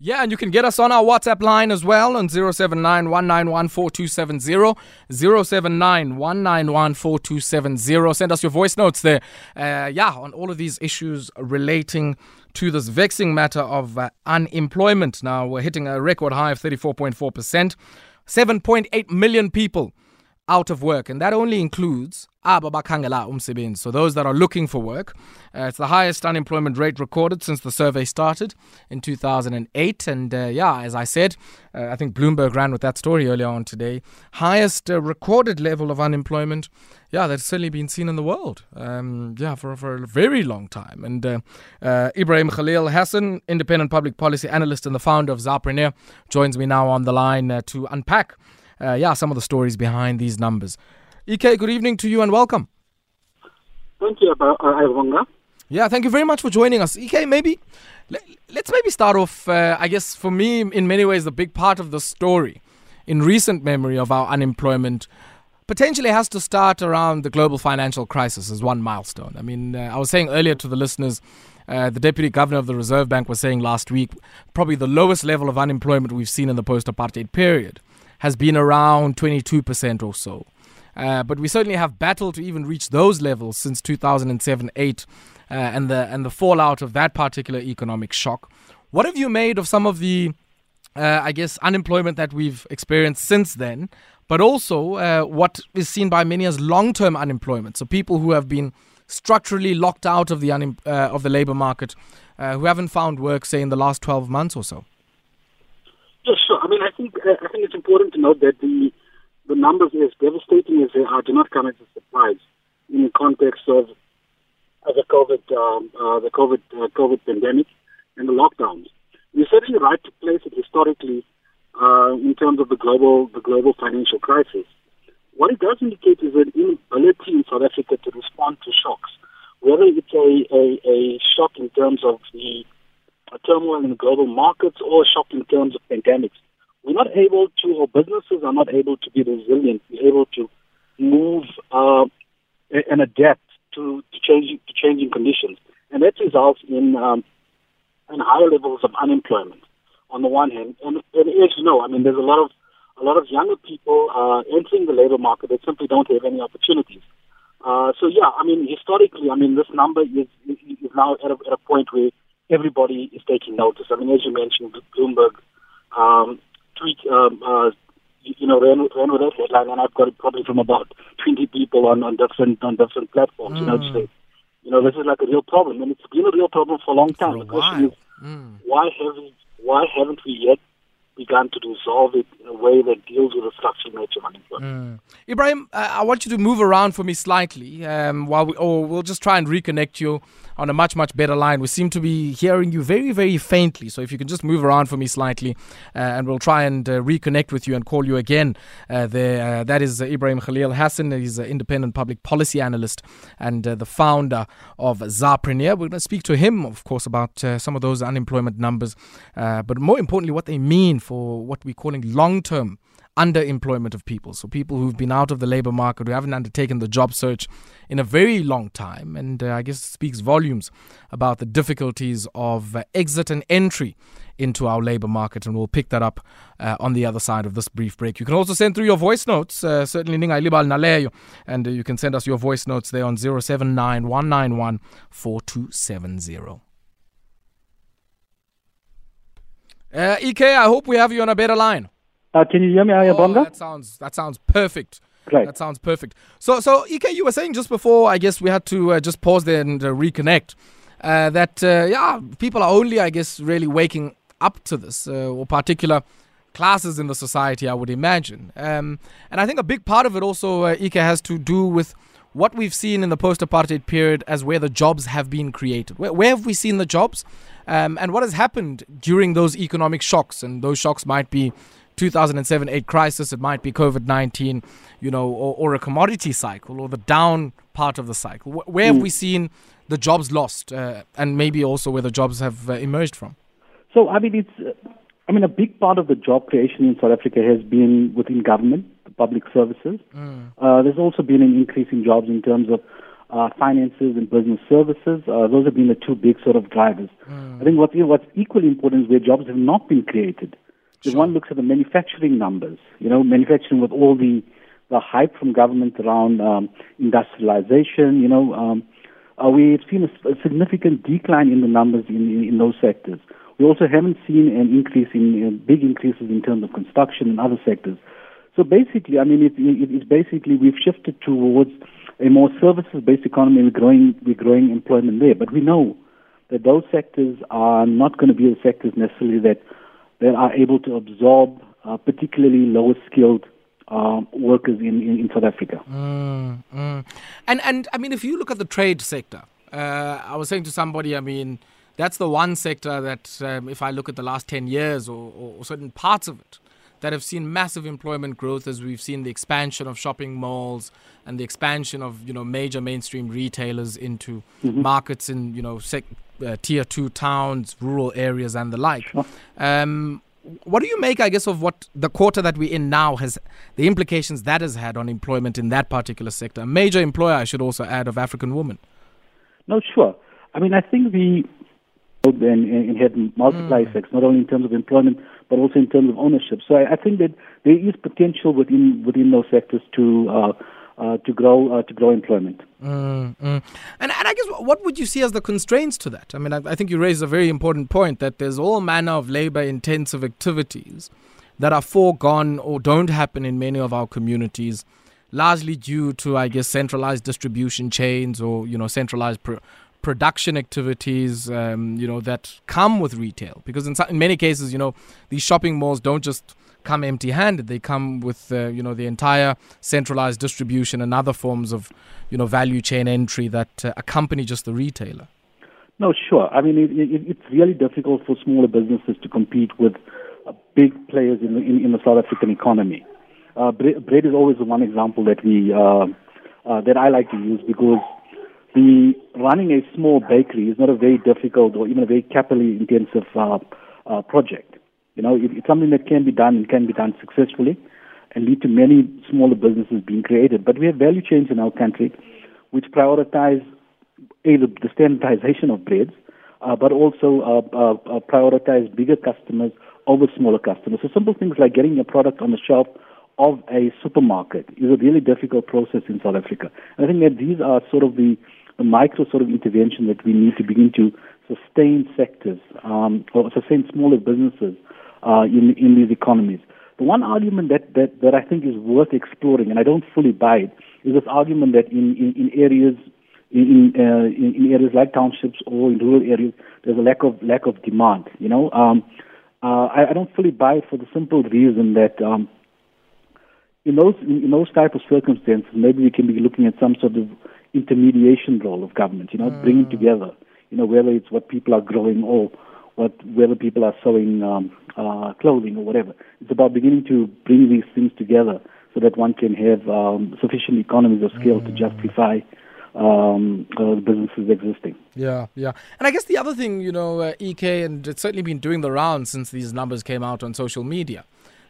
Yeah, and you can get us on our WhatsApp line as well on 079 079 Send us your voice notes there. Uh, yeah, on all of these issues relating to this vexing matter of uh, unemployment. Now, we're hitting a record high of 34.4%. 7.8 million people out of work, and that only includes aba bakhangela umsebenzi, so those that are looking for work. Uh, it's the highest unemployment rate recorded since the survey started in 2008, and uh, yeah, as I said, uh, I think Bloomberg ran with that story earlier on today. Highest uh, recorded level of unemployment, yeah, that's certainly been seen in the world, um, yeah, for, for a very long time. And uh, uh, Ebrahim Khalil Hassen, independent public policy analyst and the founder of Zapreneur, joins me now on the line to unpack uh, yeah, some of the stories behind these numbers. EK, good evening to you and welcome. Thank you, Ayabonga. Yeah, thank you very much for joining us. EK, maybe let, us maybe start off. Uh, I guess for me, in many ways, the big part of the story in recent memory of our unemployment potentially has to start around the global financial crisis as one milestone. I mean, uh, I was saying earlier to the listeners, uh, the deputy governor of the Reserve Bank was saying last week, probably the lowest level of unemployment we've seen in the post apartheid period has been around 22% or so. Uh, but we certainly have battled to even reach those levels since 2007 8 uh, and, the, and the fallout of that particular economic shock. What have you made of some of the, uh, I guess, unemployment that we've experienced since then, but also uh, what is seen by many as long term unemployment? So people who have been structurally locked out of the, un- uh, of the labor market, uh, who haven't found work, say, in the last 12 months or so? Sure. I mean, I think uh, I think it's important to note that the the numbers, as devastating as they are, do not come as a surprise in the context of of the COVID um, uh, the COVID uh, COVID pandemic and the lockdowns. You're certainly right to place it historically uh, in terms of the global the global financial crisis. What it does indicate is an inability in South Africa to respond to shocks, whether it's a, a, a shock in terms of the turmoil in global markets or a shock in terms of pandemics. We're not able to, or businesses are not able to be resilient, be able to move uh, and adapt to, to, changing, to changing conditions. And that results in, um, in higher levels of unemployment on the one hand. And, and as you know, I mean, there's a lot of a lot of younger people uh, entering the labor market that simply don't have any opportunities. Uh, so yeah, I mean, historically, I mean, this number is, is now at a, at a point where everybody is taking notice. I mean, as you mentioned, Bloomberg um, tweet, um, uh, you know, ran, ran with that headline, and I've got it probably from about 20 people on, on different on different platforms. Mm. You know, to say, you know, this is like a real problem, and it's been a real problem for a long time. For a the question is, mm. why haven't why haven't we yet begun to resolve it in a way that deals with the structural nature of unemployment. Mm. Ebrahim, uh, I want you to move around for me slightly, um, while we, or we'll just try and reconnect you on a much much better line. We seem to be hearing you very very faintly, so if you can just move around for me slightly, uh, and we'll try and uh, reconnect with you and call you again. Uh, there, uh, that is Ebrahim Khalil Hassen. He's an independent public policy analyst and uh, the founder of Zapreneur. We're going to speak to him, of course, about some of those unemployment numbers, but more importantly, what they mean for what we're calling long term underemployment of people. So, people who've been out of the labor market, who haven't undertaken the job search in a very long time. And uh, I guess speaks volumes about the difficulties of uh, exit and entry into our labor market. And we'll pick that up uh, on the other side of this brief break. You can also send through your voice notes, uh, certainly Ninga Naleyo, and uh, you can send us your voice notes there on 079 191 4270. Uh, EK, I hope we have you on a better line. Uh, can you hear me, Ayabonga? Oh, that sounds that sounds perfect. Great. That sounds perfect. So, so EK, you were saying just before, I guess we had to uh, just pause there and uh, reconnect. Uh, that uh, yeah, people are only, I guess, really waking up to this, uh, or particular classes in the society, I would imagine. Um, and I think a big part of it also, uh, EK, has to do with what we've seen in the post-apartheid period as where the jobs have been created. Where, where have we seen the jobs? Um, and what has happened during those economic shocks? And those shocks might be 2007-8 crisis, it might be COVID-19, you know, or, or, a commodity cycle or the down part of the cycle. Where have mm. we seen the jobs lost, uh, and maybe also where the jobs have uh, emerged from? So, I mean, it's, uh, I mean, a big part of the job creation in South Africa has been within government, the public services. Mm. Uh, there's also been an increase in jobs in terms of uh, finances and business services. Uh, those have been the two big sort of drivers. Mm. I think what's, what's equally important is where jobs have not been created. If sure. one looks at the manufacturing numbers, you know, manufacturing with all the, the hype from government around um, industrialization, you know, um, uh, we've seen a, a, significant decline in the numbers in, in, in, those sectors. We also haven't seen an increase in uh, big increases in terms of construction and other sectors. So basically, I mean, it, it, it's basically we've shifted towards a more services-based economy. We're growing, we're growing employment there, but we know that those sectors are not going to be the sectors necessarily that that are able to absorb uh, particularly lower skilled uh, workers in, in, in, South Africa. Mm, mm. And and I mean, if you look at the trade sector, uh, I was saying to somebody, I mean, that's the one sector that, um, if I look at the last ten years or, or, certain parts of it, that have seen massive employment growth as we've seen the expansion of shopping malls and the expansion of you know major mainstream retailers into mm-hmm. markets in you know sec- uh, tier two towns, rural areas, and the like. Sure. Um, what do you make, I guess, of what the quarter that we're in now has the implications that has had on employment in that particular sector? A major employer, I should also add, of African women. No, sure. I mean, I think we and, and had multiplier mm. effects, not only in terms of employment, but also in terms of ownership. So I, I think that there is potential within within those sectors to uh, to grow uh, to grow employment. Mm, mm. And, and I guess what would you see as the constraints to that? I mean, I, I think you raise a very important point that there's all manner of labor intensive activities that are foregone or don't happen in many of our communities, largely due to, I guess, centralized distribution chains or you know centralized. Pro- production activities, um, you know, that come with retail. Because in, in many cases, you know, these shopping malls don't just come empty-handed. They come with uh, you know the entire centralized distribution and other forms of you know value chain entry that uh, accompany just the retailer. No, sure. I mean, it, it, it's really difficult for smaller businesses to compete with uh, big players in the, in, in, the South African economy. Uh, bread is always the one example that we uh, uh, that I like to use because the running a small bakery is not a very difficult or even a very capital intensive project. You know, it, it's something that can be done and can be done successfully and lead to many smaller businesses being created. But we have value chains in our country which prioritize a, the, standardization of breads, uh, but also uh, uh, uh, prioritize bigger customers over smaller customers. So simple things like getting a product on the shelf of a supermarket is a really difficult process in South Africa. And I think that these are sort of the, the micro sort of intervention that we need to begin to sustain sectors um, or sustain smaller businesses uh, in, in these economies. The one argument that, that, that I think is worth exploring, and I don't fully buy it, is this argument that in, in, in areas in, uh, in, in areas like townships or in rural areas, there's a lack of lack of demand. You know, um, uh, I, I don't fully buy it for the simple reason that um, in those in, in those type of circumstances, maybe we can be looking at some sort of intermediation role of government. You know, mm. bringing together. You know, whether it's what people are growing or what whether people are sewing um, uh, clothing or whatever. It's about beginning to bring these things together so that one can have um, sufficient economies of scale mm. to justify um, uh, businesses existing. Yeah, yeah. And I guess the other thing, you know, uh, EK, and it's certainly been doing the rounds since these numbers came out on social media,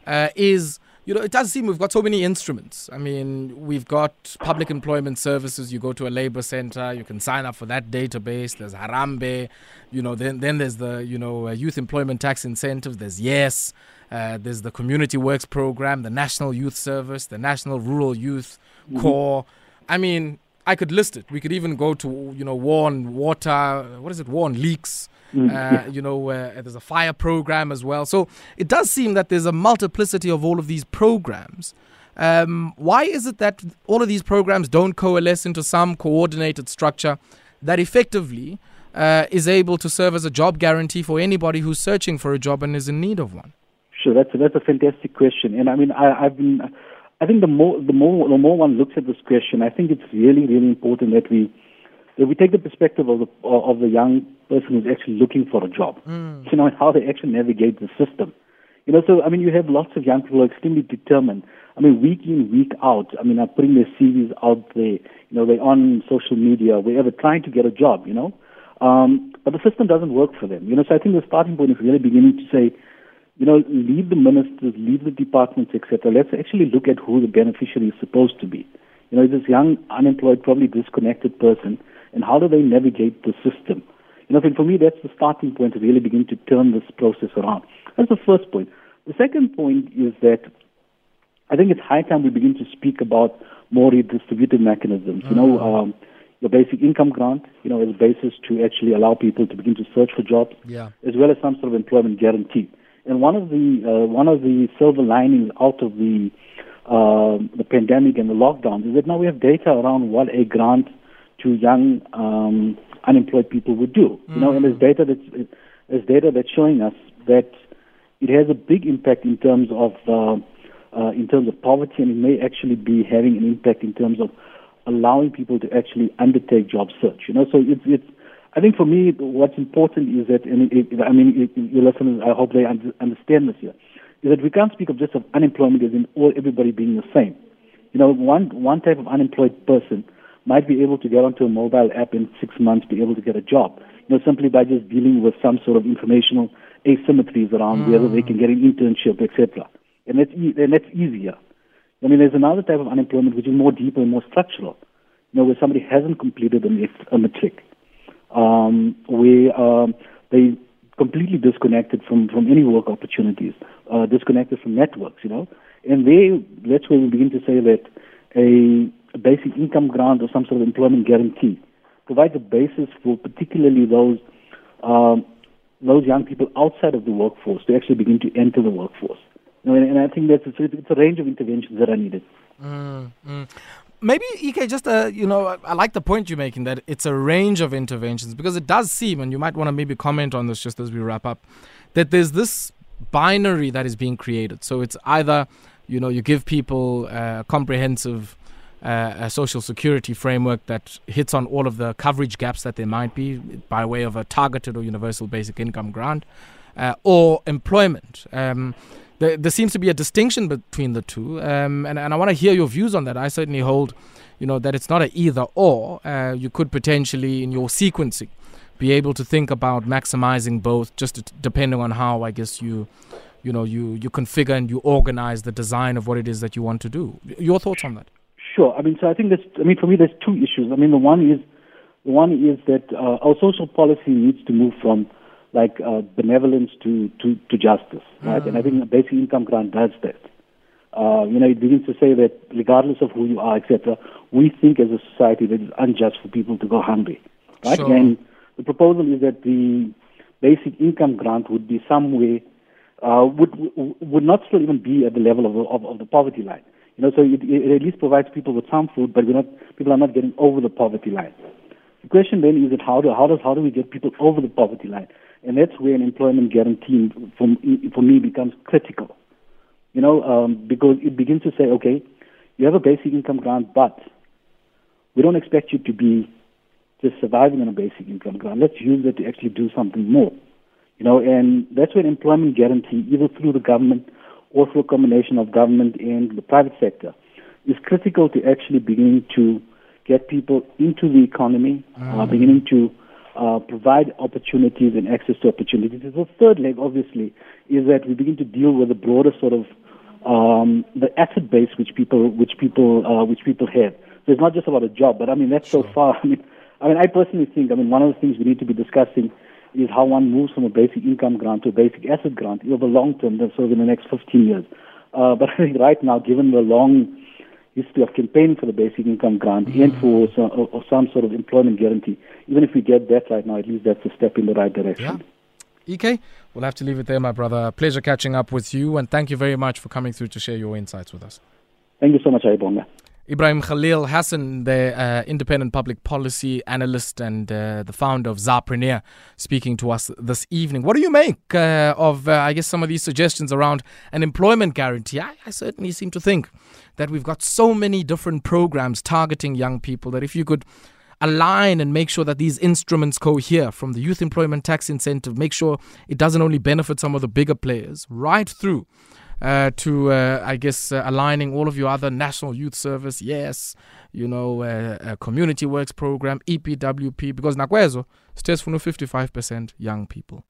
uh, is you know, it does seem we've got so many instruments. I mean, we've got public employment services. You go to a labor center, you can sign up for that database. There's Harambee, you know. Then then there's the you know uh, youth employment tax incentives. There's Yes. Uh, there's the Community Works program, the National Youth Service, the National Rural Youth mm-hmm. Corps. I mean, I could list it. We could even go to you know war on water. What is it? War on leaks. Mm, uh, You know, uh, there's a fire program as well. So it does seem that there's a multiplicity of all of these programs. Um, why is it that all of these programs don't coalesce into some coordinated structure that effectively uh, is able to serve as a job guarantee for anybody who's searching for a job and is in need of one? Sure, that's a, that's a fantastic question, and I mean I, I've been, I think the more the more the more one looks at this question, I think it's really really important that we if we take the perspective of the of the young person who's actually looking for a job, mm. you know, and how they actually navigate the system. You know, so I mean, you have lots of young people who are extremely determined. I mean, week in, week out. I mean, are putting their CVs out there. You know, they're on social media, wherever, trying to get a job. You know, um, but the system doesn't work for them. You know, so I think the starting point is really beginning to say, you know, leave the ministers, leave the departments, etc. Let's actually look at who the beneficiary is supposed to be. You know, is this young, unemployed, probably disconnected person, and how do they navigate the system? You know, for me, that's the starting point to really begin to turn this process around. That's the first point. The second point is that I think it's high time we begin to speak about more redistributive mechanisms. You know, mm. um, your basic income grant, you know, as a basis to actually allow people to begin to search for jobs, yeah. as well as some sort of employment guarantee. And one of the uh, one of the silver linings out of the uh, the pandemic and the lockdowns is that now we have data around what a grant to young um, unemployed people would do. Mm. You know, and there's data that's there's data that's showing us that it has a big impact in terms of uh, uh, in terms of poverty, and it may actually be having an impact in terms of allowing people to actually undertake job search. You know, so it's it's. I think for me, what's important is that, and it, I mean, it, your listeners, I hope they un- understand this here, is that we can't speak of just of unemployment as in all everybody being the same. You know, one one type of unemployed person might be able to get onto a mobile app in six months, be able to get a job. You know, simply by just dealing with some sort of informational asymmetries around mm. whether they can get an internship, etc. And that's and that's easier. I mean, there's another type of unemployment which is more deeper and more structural. You know, where somebody hasn't completed a, a matric, um, where um, they completely disconnected from from any work opportunities, uh, disconnected from networks. You know, and they that's where we begin to say that a basic income grant or some sort of employment guarantee provides a basis for particularly those um, those young people outside of the workforce to actually begin to enter the workforce. You know, and, and, I think that's it's, it's, a range of interventions that are needed. Mm, mm. Maybe Ek, just uh, you know, I like the point you're making that it's a range of interventions because it does seem, and you might want to maybe comment on this just as we wrap up, that there's this binary that is being created. So it's either you know you give people a comprehensive uh, a social security framework that hits on all of the coverage gaps that there might be by way of a targeted or universal basic income grant, uh, or employment. Um, there, there, seems to be a distinction between the two, um, and, and I want to hear your views on that. I certainly hold, you know, that it's not an either or. Uh, you could potentially, in your sequencing, be able to think about maximizing both, just depending on how I guess you, you know, you you configure and you organize the design of what it is that you want to do. Your thoughts on that? Sure. I mean, so I think there's, I mean, for me, there's two issues. I mean, the one is, the one is that uh, our social policy needs to move from like uh, benevolence to, to, to justice, right? Mm. And I think the basic income grant does that. Uh, you know, it begins to say that regardless of who you are, etc., we think as a society that it's unjust for people to go hungry, right? Sure. And the proposal is that the basic income grant would be some way uh, would would not still even be at the level of, of, of the poverty line. You know, so it, it at least provides people with some food, but we're not, people are not getting over the poverty line. The question then is that how do, how does, how do we get people over the poverty line? And that's where an employment guarantee for, for me becomes critical. You know, um, because it begins to say, okay, you have a basic income grant, but we don't expect you to be just surviving on a basic income grant. Let's use that to actually do something more. You know, and that's where employment guarantee, either through the government or through a combination of government and the private sector, is critical to actually beginning to get people into the economy, mm-hmm. uh, beginning to uh, provide opportunities and access to opportunities. The third leg, obviously, is that we begin to deal with the broader sort of um, the asset base which people which people uh, which people have. So it's not just about a job, but I mean that's sure. so far. I mean, I mean, I personally think. I mean, one of the things we need to be discussing is how one moves from a basic income grant to a basic asset grant over the long term, so in the next 15 years. Uh, but I think right now, given the long history of campaigning for the basic income grant mm-hmm. and for some, or some sort of employment guarantee, even if we get that right now, at least that's a step in the right direction. Yeah. EK, we'll have to leave it there, my brother. Pleasure catching up with you, and thank you very much for coming through to share your insights with us. Thank you so much, Ayabonga. Ebrahim Khalil Hassen, the uh, independent public policy analyst and uh, the founder of Zapreneur, speaking to us this evening. What do you make uh, of, uh, I guess, some of these suggestions around an employment guarantee? I, I, certainly seem to think that we've got so many different programs targeting young people that if you could align and make sure that these instruments cohere from the youth employment tax incentive, make sure it doesn't only benefit some of the bigger players, right through uh, to, uh, I guess, uh, aligning all of your other National Youth Service, yes, you know, uh, Community Works Program, EPWP, because Nakwezo stays for 55% young people.